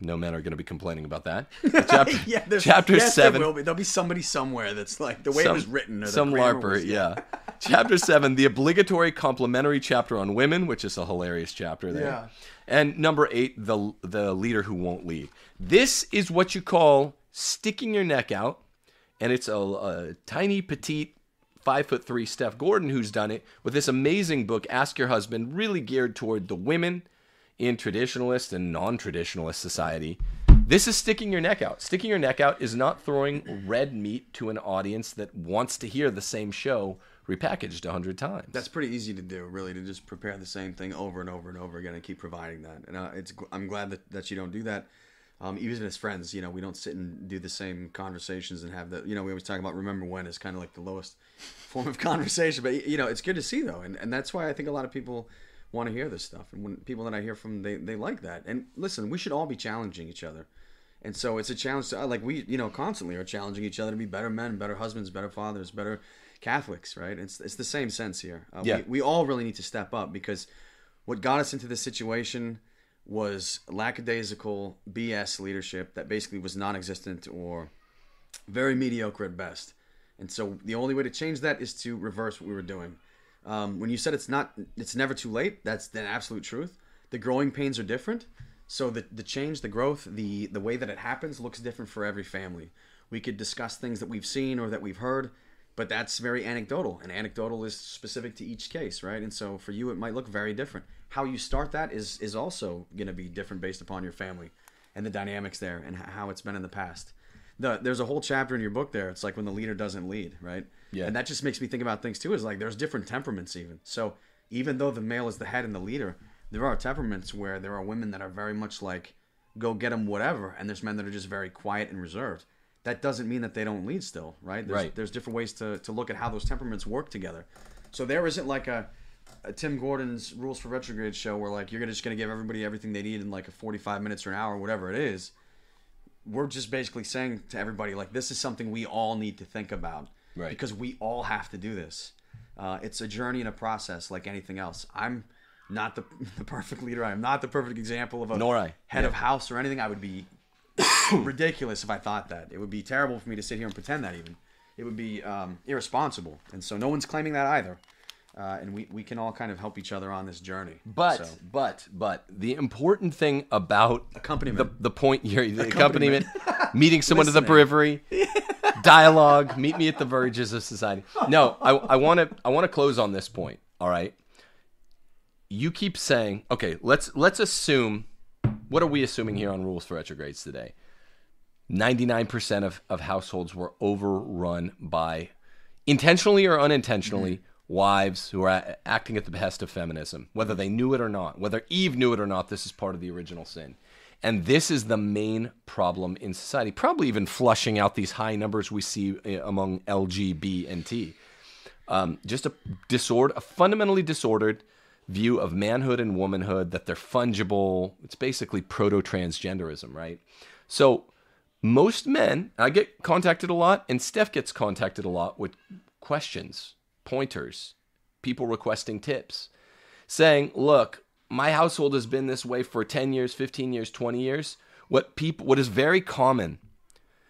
No men are going to be complaining about that. Chapter, Yeah, there's, chapter yes, seven. There will be. There'll be somebody somewhere that's like the way it was written. Or the some larper, was- yeah. chapter seven, the obligatory complimentary chapter on women, which is a hilarious chapter there. Yeah. And number eight, the the leader who won't lead. This is what you call sticking your neck out, and it's a, a tiny petite. Five foot three Steph Gordon, who's done it with this amazing book, Ask Your Husband, really geared toward the women in traditionalist and non traditionalist society This is sticking your neck out. Sticking your neck out is not throwing red meat to an audience that wants to hear the same show repackaged a hundred times. That's pretty easy to do, really, to just prepare the same thing over and over and over again and keep providing that. And uh, it's I'm glad that, that you don't do that. Um, even as friends, you know, we don't sit and do the same conversations and have the, you know, we always talk about remember when is kind of like the lowest form of conversation. But you know, it's good to see though, and and that's why I think a lot of people want to hear this stuff. And when people that I hear from, they they like that. And listen, we should all be challenging each other. And so it's a challenge to like we, you know, constantly are challenging each other to be better men, better husbands, better fathers, better Catholics, right? It's it's the same sense here. Uh, Yeah. we, we all really need to step up because what got us into this situation was lackadaisical BS leadership that basically was non-existent or very mediocre at best. And so the only way to change that is to reverse what we were doing. Um, when you said it's not, it's never too late. That's the absolute truth. The growing pains are different. So the the change, the growth, the the way that it happens looks different for every family. We could discuss things that we've seen or that we've heard, but that's very anecdotal, and anecdotal is specific to each case, right? And so for you, it might look very different. How you start that is is also going to be different based upon your family and the dynamics there and how it's been in the past. The, there's a whole chapter in your book there. It's like when the leader doesn't lead, right? Yeah. And that just makes me think about things too. Is like there's different temperaments even. So even though the male is the head and the leader, there are temperaments where there are women that are very much like go get them whatever, and there's men that are just very quiet and reserved. That doesn't mean that they don't lead still, right? There's, Right. There's different ways to, to look at how those temperaments work together. So there isn't like a, a Tim Gordon's Rules for Retrograde show where like you're gonna just gonna give everybody everything they need in like a 45 minutes or an hour, whatever it is. We're just basically saying to everybody like this is something we all need to think about, Right. Because we all have to do this. Uh, it's a journey and a process like anything else. I'm not the, the perfect leader. I'm not the perfect example of a Nor I. head Yeah. of house or anything. I would be ridiculous if I thought that. It would be terrible for me to sit here and pretend that even. It would be um, irresponsible. And so no one's claiming that either. Uh, and we, we can all kind of help each other on this journey. But So- but but the important thing about Accompaniment. the, the point here, the accompaniment, meeting someone to the periphery, dialogue, meet me at the verges of society. No, I want to I want to close on this point. All right, you keep saying okay. Let's let's assume. What are we assuming here on rules for retrogrades today? Ninety nine percent of of households were overrun by intentionally or unintentionally wives who are acting at the behest of feminism, whether they knew it or not, whether Eve knew it or not. This is part of the original sin. And this is the main problem in society, probably even flushing out these high numbers we see uh, among LGB and T. Um, just a disorder, a fundamentally disordered view of manhood and womanhood that they're fungible. It's basically proto transgenderism, right? So most men, I get contacted a lot, and Steph gets contacted a lot with questions, pointers, people requesting tips, saying, "Look, my household has been this way for 10 years, 15 years, 20 years. What people what is very common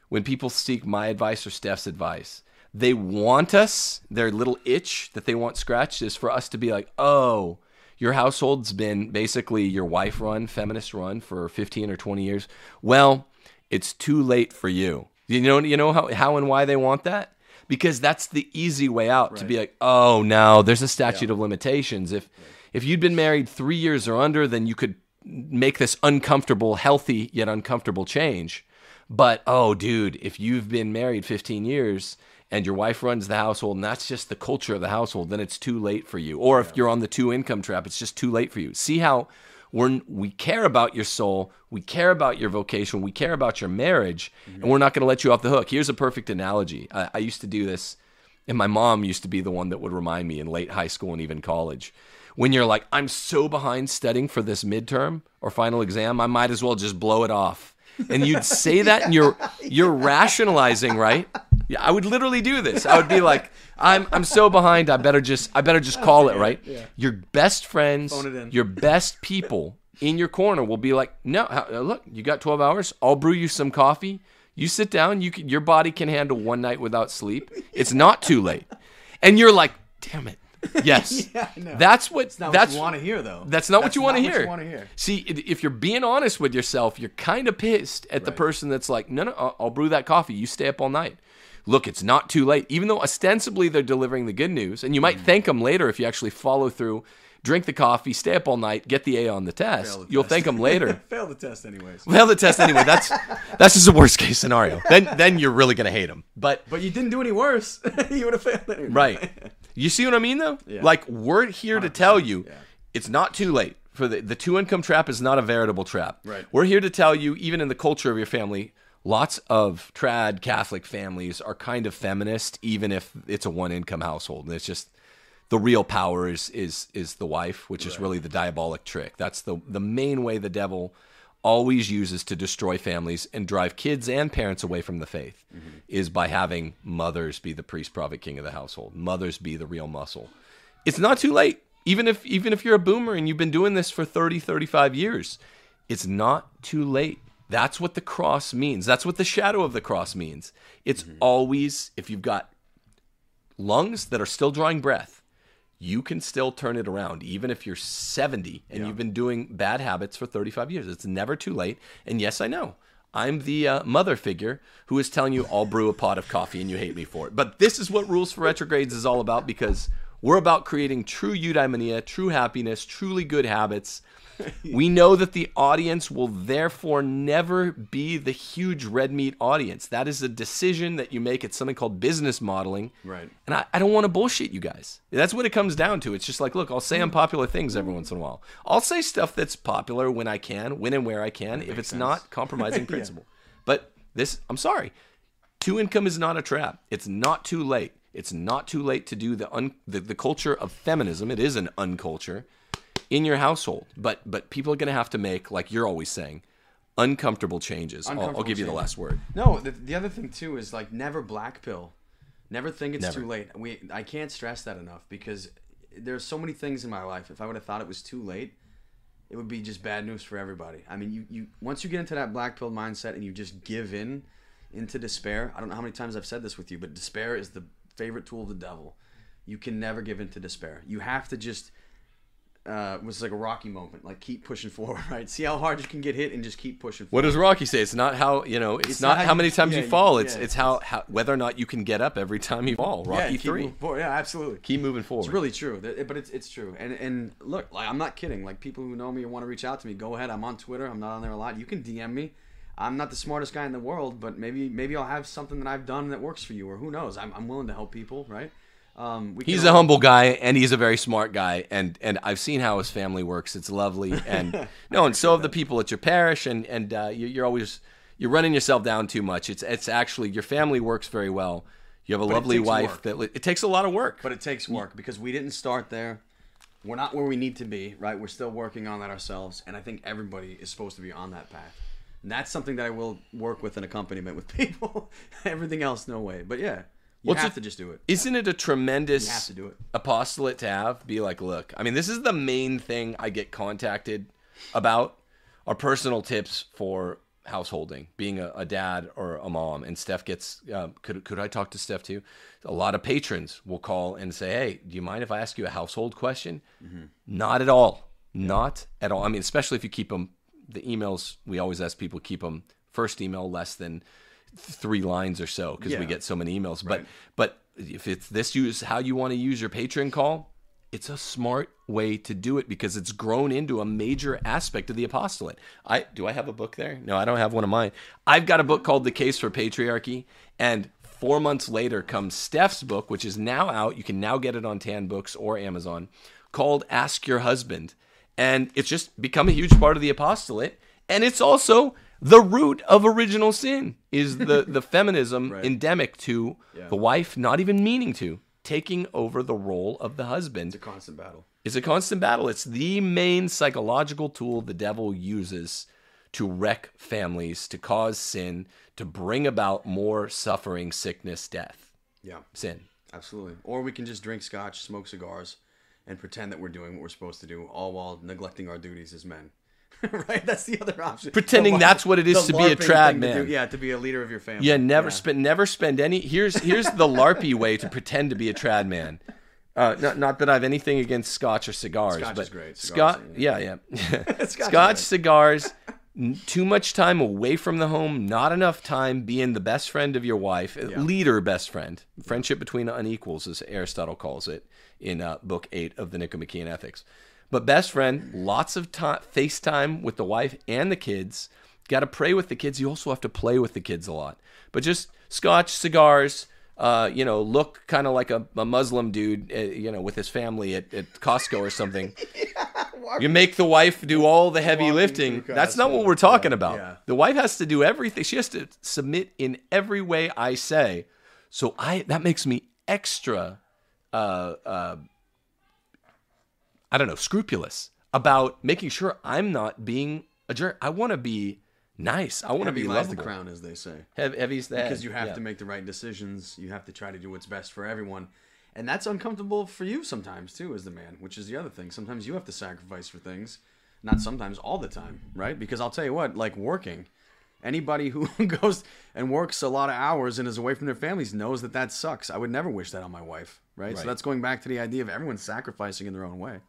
when people seek my advice or Steph's advice, they want us, their little itch that they want scratched is for us to be like, "Oh, your household's been basically your wife run, feminist run for 15 or 20 years. Well, it's too late for you." You know you know how how and why they want that? Because that's the easy way out to be like, "Oh, no, there's a statute of limitations. If if you'd been married 3 years or under, then you could make this uncomfortable, healthy yet uncomfortable change." But oh, dude, if you've been married 15 years and your wife runs the household and that's just the culture of the household, then it's too late for you. Or if you're on the two income trap, it's just too late for you. See how we're, we care about your soul, we care about your vocation, we care about your marriage, and mm-hmm. we're not going to let you off the hook. Here's a perfect analogy. I, I used to do this, and my mom used to be the one that would remind me in late high school and even college. When you're like, I'm so behind studying for this midterm or final exam, I might as well just blow it off. And you'd say that and you're you're rationalizing right? Yeah i would literally do this. I would be like i'm i'm so behind i better just i better just call it right? Yeah. your best friends Phone it in. your best people in your corner will be like no uh, look you got 12 hours i'll brew you some coffee. You sit down you can your body can handle one night without sleep. It's not too late. And you're like damn it yes Yeah, know. that's what Not that's what you want to hear, though. that's not what you want to hear. you wanna hear. See, if you're being honest with yourself, you're kind of pissed at the person that's like, no, no, I'll, I'll brew that coffee. You stay up all night. Look, it's not too late. Even though ostensibly they're delivering the good news, and you Mm. might thank them later if you actually follow through, drink the coffee, stay up all night, get the A on the test. The You'll test. thank them later. Fail the test anyways. Fail the test anyway. That's that's just a worst case scenario. Then then you're really gonna hate them. But But you didn't do any worse. you would have failed anyway. right, you see what I mean though? Yeah. Like we're here to tell you, yeah. it's not too late for the the two income trap is not a veritable trap. Right. We're here to tell you, even in the culture of your family. Lots of trad Catholic families are kind of feminist, even if it's a one income household. And it's just the real power is is is the wife, which is really the diabolic trick. That's the the main way the devil always uses to destroy families and drive kids and parents away from the faith mm-hmm. is by having mothers be the priest prophet king of the household mothers be the real muscle. It's not too late. Even if even if you're a boomer and you've been doing this for 30 35 years it's not too late. That's what the cross means. That's what the shadow of the cross means. It's mm-hmm. always if you've got lungs that are still drawing breath, you can still turn it around, even if you're 70 and you've been doing bad habits for 35 years. It's never too late. And yes, I know. I'm the uh, mother figure who is telling you I'll brew a pot of coffee and you hate me for it. But this is what Rules for Retrogrades is all about because we're about creating true eudaimonia, true happiness, truly good habits. we know that the audience will therefore never be the huge red meat audience. That is a decision that you make. It's something called business modeling. Right. And I, I don't want to bullshit you guys. That's what it comes down to. It's just like, look, I'll say unpopular things every once in a while. I'll say stuff that's popular when I can, when and where I can, if it's not compromising principle. But this, I'm sorry. Two income is not a trap. It's not too late. It's not too late to do the un, the, the culture of feminism. It is an unculture in your household. But but people are going to have to make, like you're always saying, uncomfortable changes. I'll, I'll Uncomfortable give you the last word. No, the, the other thing too is like never black pill. Never think it's Never. too late. We I can't stress that enough because there's so many things in my life. If I would have thought it was too late, it would be just bad news for everybody. I mean, you, you once you get into that black pill mindset and you just give in into despair. I don't know how many times I've said this with you, but despair is the favorite tool of the devil. You can never give in to despair. You have to just uh, it was like a rocky moment. Like keep pushing forward, right? See how hard you can get hit and just keep pushing What does Rocky say? It's not how you know. It's, It's not, not how, how you- many times yeah, you fall. yeah, It's it's- how, how whether or not you can get up every time you fall. Rocky keep three. forward. Yeah, absolutely. Keep moving forward. It's really true, but it's it's true. And and look, like I'm not kidding. Like people who know me and want to reach out to me, go ahead. I'm on Twitter. I'm not on there a lot. You can DM me. I'm not the smartest guy in the world, but maybe maybe I'll have something that I've done that works for you, or who knows? I'm, I'm willing to help people, right? Um, we He's can a humble guy and he's a very smart guy and and I've seen how his family works. It's lovely and no, and so have the people at your parish and and uh, you, you're always you're running yourself down too much. It's it's actually your family works very well. You have a it lovely wife work. that li- it takes a lot of work. But it takes work because we didn't start there. We're not where we need to be, right? We're still working on that ourselves, and I think everybody is supposed to be on that path. And that's something that I will work with an accompaniment with people. Everything else, no way. But yeah, you What's have it- to just do it. Isn't it a tremendous You have to do it. apostolate to have? Be like, look, I mean, this is the main thing I get contacted about are personal tips for householding, being a, a dad or a mom. And Steph gets, uh, could, could I talk to Steph too? A lot of patrons will call and say, hey, do you mind if I ask you a household question? Not at all. Not at all. I mean, especially if you keep them, the emails, we always ask people keep them first email less than three lines or so because we get so many emails. But Right. but if it's this use how you want to use your patron call, it's a smart way to do it because it's grown into a major aspect of the apostolate. I do I have a book there? No, I don't have one of mine. I've got a book called The Case for Patriarchy, and four months later comes Steph's book, which is now out. You can now get it on Tan Books or Amazon, called Ask Your Husband. And it's just become a huge part of the apostolate. And it's also the root of original sin is the, the feminism Right. endemic to Yeah. the wife not even meaning to taking over the role of the husband It's a constant battle. It's a constant battle it's the main psychological tool the devil uses to wreck families to cause sin to bring about more suffering sickness death Yeah, sin absolutely. Or we can just drink scotch, smoke cigars, and pretend that we're doing what we're supposed to do, all while neglecting our duties as men. right? That's the other option. Pretending The that's what it is to be a trad man. do- yeah, to be a leader of your family. yeah never spend never spend any here's here's the larpy way to pretend to be a trad man uh, not, not that I have anything against scotch or cigars, Scotch but is great. Scotch, Cigars, yeah, yeah, Scotch scotch, cigars, Too much time away from the home, not enough time being the best friend of your wife, uh, leader best friend. Friendship between unequals, as Aristotle calls it in uh, book eight of the Nicomachean Ethics. But best friend, lots of face time, with the wife and the kids. Got to pray with the kids. You also have to play with the kids a lot. But just scotch, cigars, uh, you know, look kind of like a, a Muslim dude, uh, you know, with his family at, at Costco or something. you make the wife do all the heavy lifting. That's not what we're talking about. yeah. The wife has to do everything. She has to submit in every way I say. So I that makes me extra uh, uh, I don't know, scrupulous about making sure I'm not being a jerk. I want to be nice. I want to be lies the crown, as they say. Heavy, heavy's head. because you have Yeah. to make the right decisions. You have to try to do what's best for everyone, and that's uncomfortable for you sometimes too, as the man. Which is the other thing. Sometimes you have to sacrifice for things. Not sometimes, all the time, right? Because I'll tell you what, like working, anybody who goes and works a lot of hours and is away from their families knows that that sucks. I would never wish that on my wife, right? So that's going back to the idea of everyone sacrificing in their own way.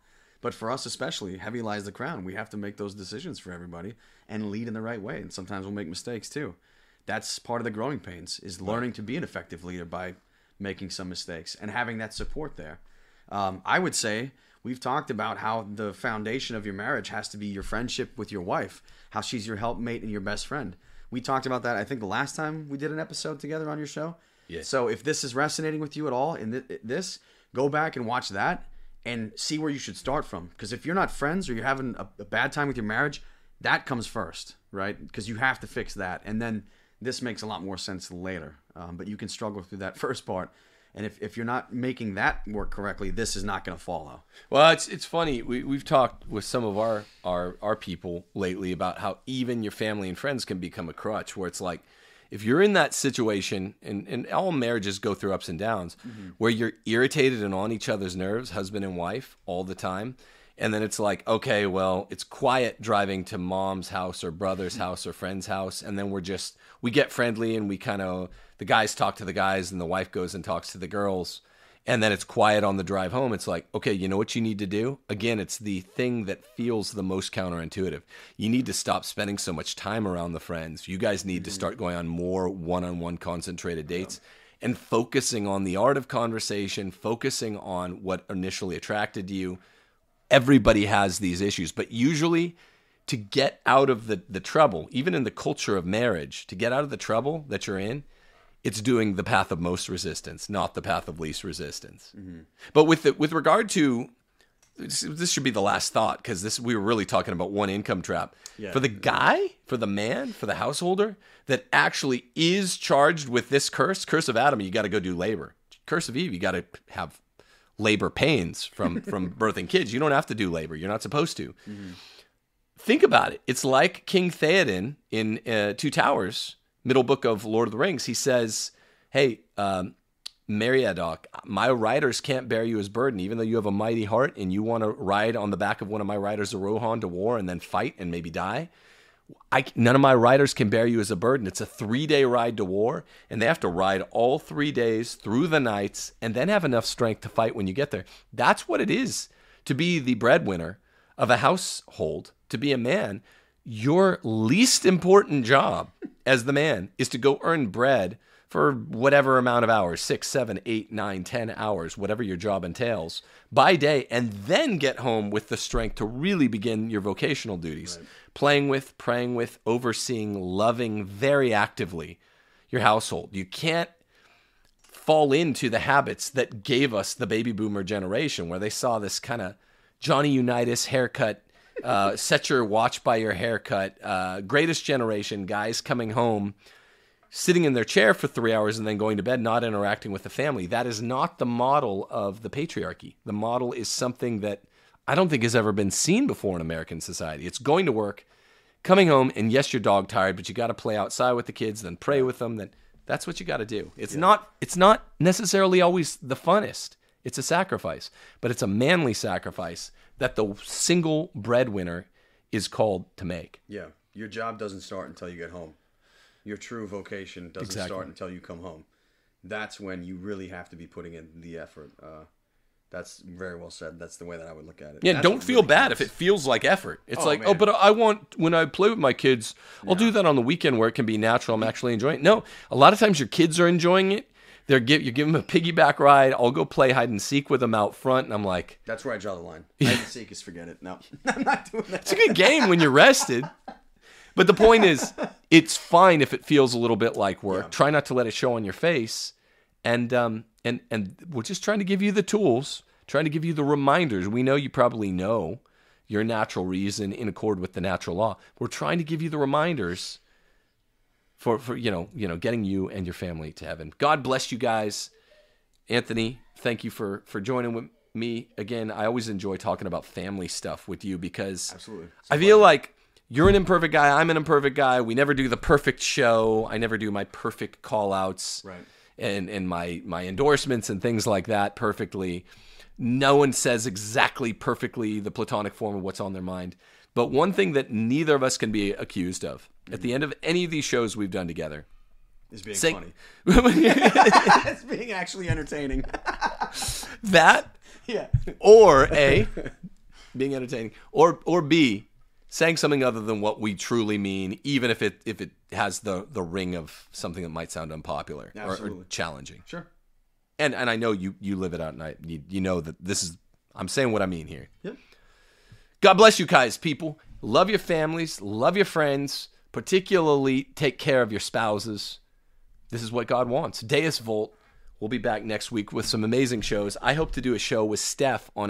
But for us especially, heavy lies the crown. We have to make those decisions for everybody and lead in the right way. And sometimes we'll make mistakes too. That's part of the growing pains is learning to be an effective leader by making some mistakes and having that support there. Um, I would say we've talked about how the foundation of your marriage has to be your friendship with your wife, how she's your helpmate and your best friend. We talked about that, I think, the last time we did an episode together on your show. Yeah. So if this is resonating with you at all in thi- this, go back and watch that and see where you should start from. Because if you're not friends or you're having a, a bad time with your marriage, that comes first, right? Because you have to fix that, and then this makes a lot more sense later. Um, but you can struggle through that first part, and if, if you're not making that work correctly, this is not going to follow. Well, it's it's funny. We we've talked with some of our our our people lately about how even your family and friends can become a crutch. Where it's like, if you're in that situation, and and all marriages go through ups and downs, mm-hmm. where you're irritated and on each other's nerves, husband and wife, all the time. And then it's like, okay, well, it's quiet driving to mom's house or brother's mm-hmm. house or friend's house. And then we're just, we get friendly and we kind of, the guys talk to the guys and the wife goes and talks to the girls and then it's quiet on the drive home it's like okay you know what you need to do? Again it's the thing that feels the most counterintuitive. You need to stop spending so much time around the friends. You guys need to mm-hmm. start going on more one-on-one concentrated dates and focusing on the art of conversation focusing on what initially attracted you. Everybody has these issues but usually to get out of the, the trouble even in the culture of marriage to get out of the trouble that you're in it's doing the path of most resistance, not the path of least resistance. But with the, with regard to this, should be the last thought because this we were really talking about one income trap Yeah. for the guy, for the man, for the householder that actually is charged with this curse, curse of Adam. You got to go do labor. Curse of Eve, you got to have labor pains from from birthing kids. You don't have to do labor. You're not supposed to. Think about it. It's like King Theoden in uh, Two Towers, middle book of Lord of the Rings. He says, "Hey, um, Meriadoc, my riders can't bear you as burden, even though you have a mighty heart and you want to ride on the back of one of my riders, a Rohan, to war and then fight and maybe die. I, none of my riders can bear you as a burden. It's a three day ride to war, and they have to ride all three days through the nights and then have enough strength to fight when you get there. That's what it is to be the breadwinner of a household, to be a man. Your least important job as the man is to go earn bread for whatever amount of hours six, seven, eight, nine, ten hours, whatever your job entails by day, and then get home with the strength to really begin your vocational duties. Playing with, praying with, overseeing, loving very actively your household. You can't fall into the habits that gave us the baby boomer generation, where they saw this kind of Johnny Unitas haircut, uh, set your watch by your haircut, uh, greatest generation guys coming home, sitting in their chair for three hours and then going to bed, not interacting with the family. That is not the model of the patriarchy. The model is something that I don't think has ever been seen before in American society. It's going to work, coming home, and yes, your dog tired, but you got to play outside with the kids, then pray with them. Then that's what you got to do. It's not. It's not necessarily always the funnest. It's a sacrifice, but it's a manly sacrifice that the single breadwinner is called to make. Yeah, your job doesn't start until you get home. Your true vocation doesn't Exactly. start until you come home. That's when you really have to be putting in the effort. Uh, That's very well said. That's the way that I would look at it. Yeah, That's don't feel really bad counts. if it feels like effort. It's Oh, like, oh, but I want when I play with my kids, I'll do that on the weekend where it can be natural. I'm actually enjoying it. No, a lot of times your kids are enjoying it. They're give you give them a piggyback ride. I'll go play hide and seek with them out front, and I'm like, That's where I draw the line. Hide and seek is forget it. No, I'm not doing that. it's a good game when you're rested. But the point is, it's fine if it feels a little bit like work. Yeah. Try not to let it show on your face, and um, and and we're just trying to give you the tools, trying to give you the reminders. We know you probably know your natural reason in accord with the natural law. We're trying to give you the reminders for for you know you know getting you and your family to heaven. God bless you guys, Anthony. Thank you for for joining with me again. I always enjoy talking about family stuff with you because Absolutely. I feel like you're an imperfect guy. I'm an imperfect guy. We never do the perfect show. I never do my perfect call outs Right. and, and my, my endorsements and things like that perfectly. No one says exactly perfectly the platonic form of what's on their mind. But one thing that neither of us can be accused of at the end of any of these shows we've done together, It's being Say- funny. it's being actually entertaining. that yeah. or A, being entertaining, or or B, saying something other than what we truly mean, even if it if it has the the ring of something that might sound unpopular or- or, challenging. Sure. And and I know you you live it out, and I you, you know that this is I'm saying what I mean here. Yep. God bless you guys, people. Love your families, love your friends, particularly take care of your spouses. This is what God wants. Deus Vult. We'll be back next week with some amazing shows. I hope to do a show with Steph on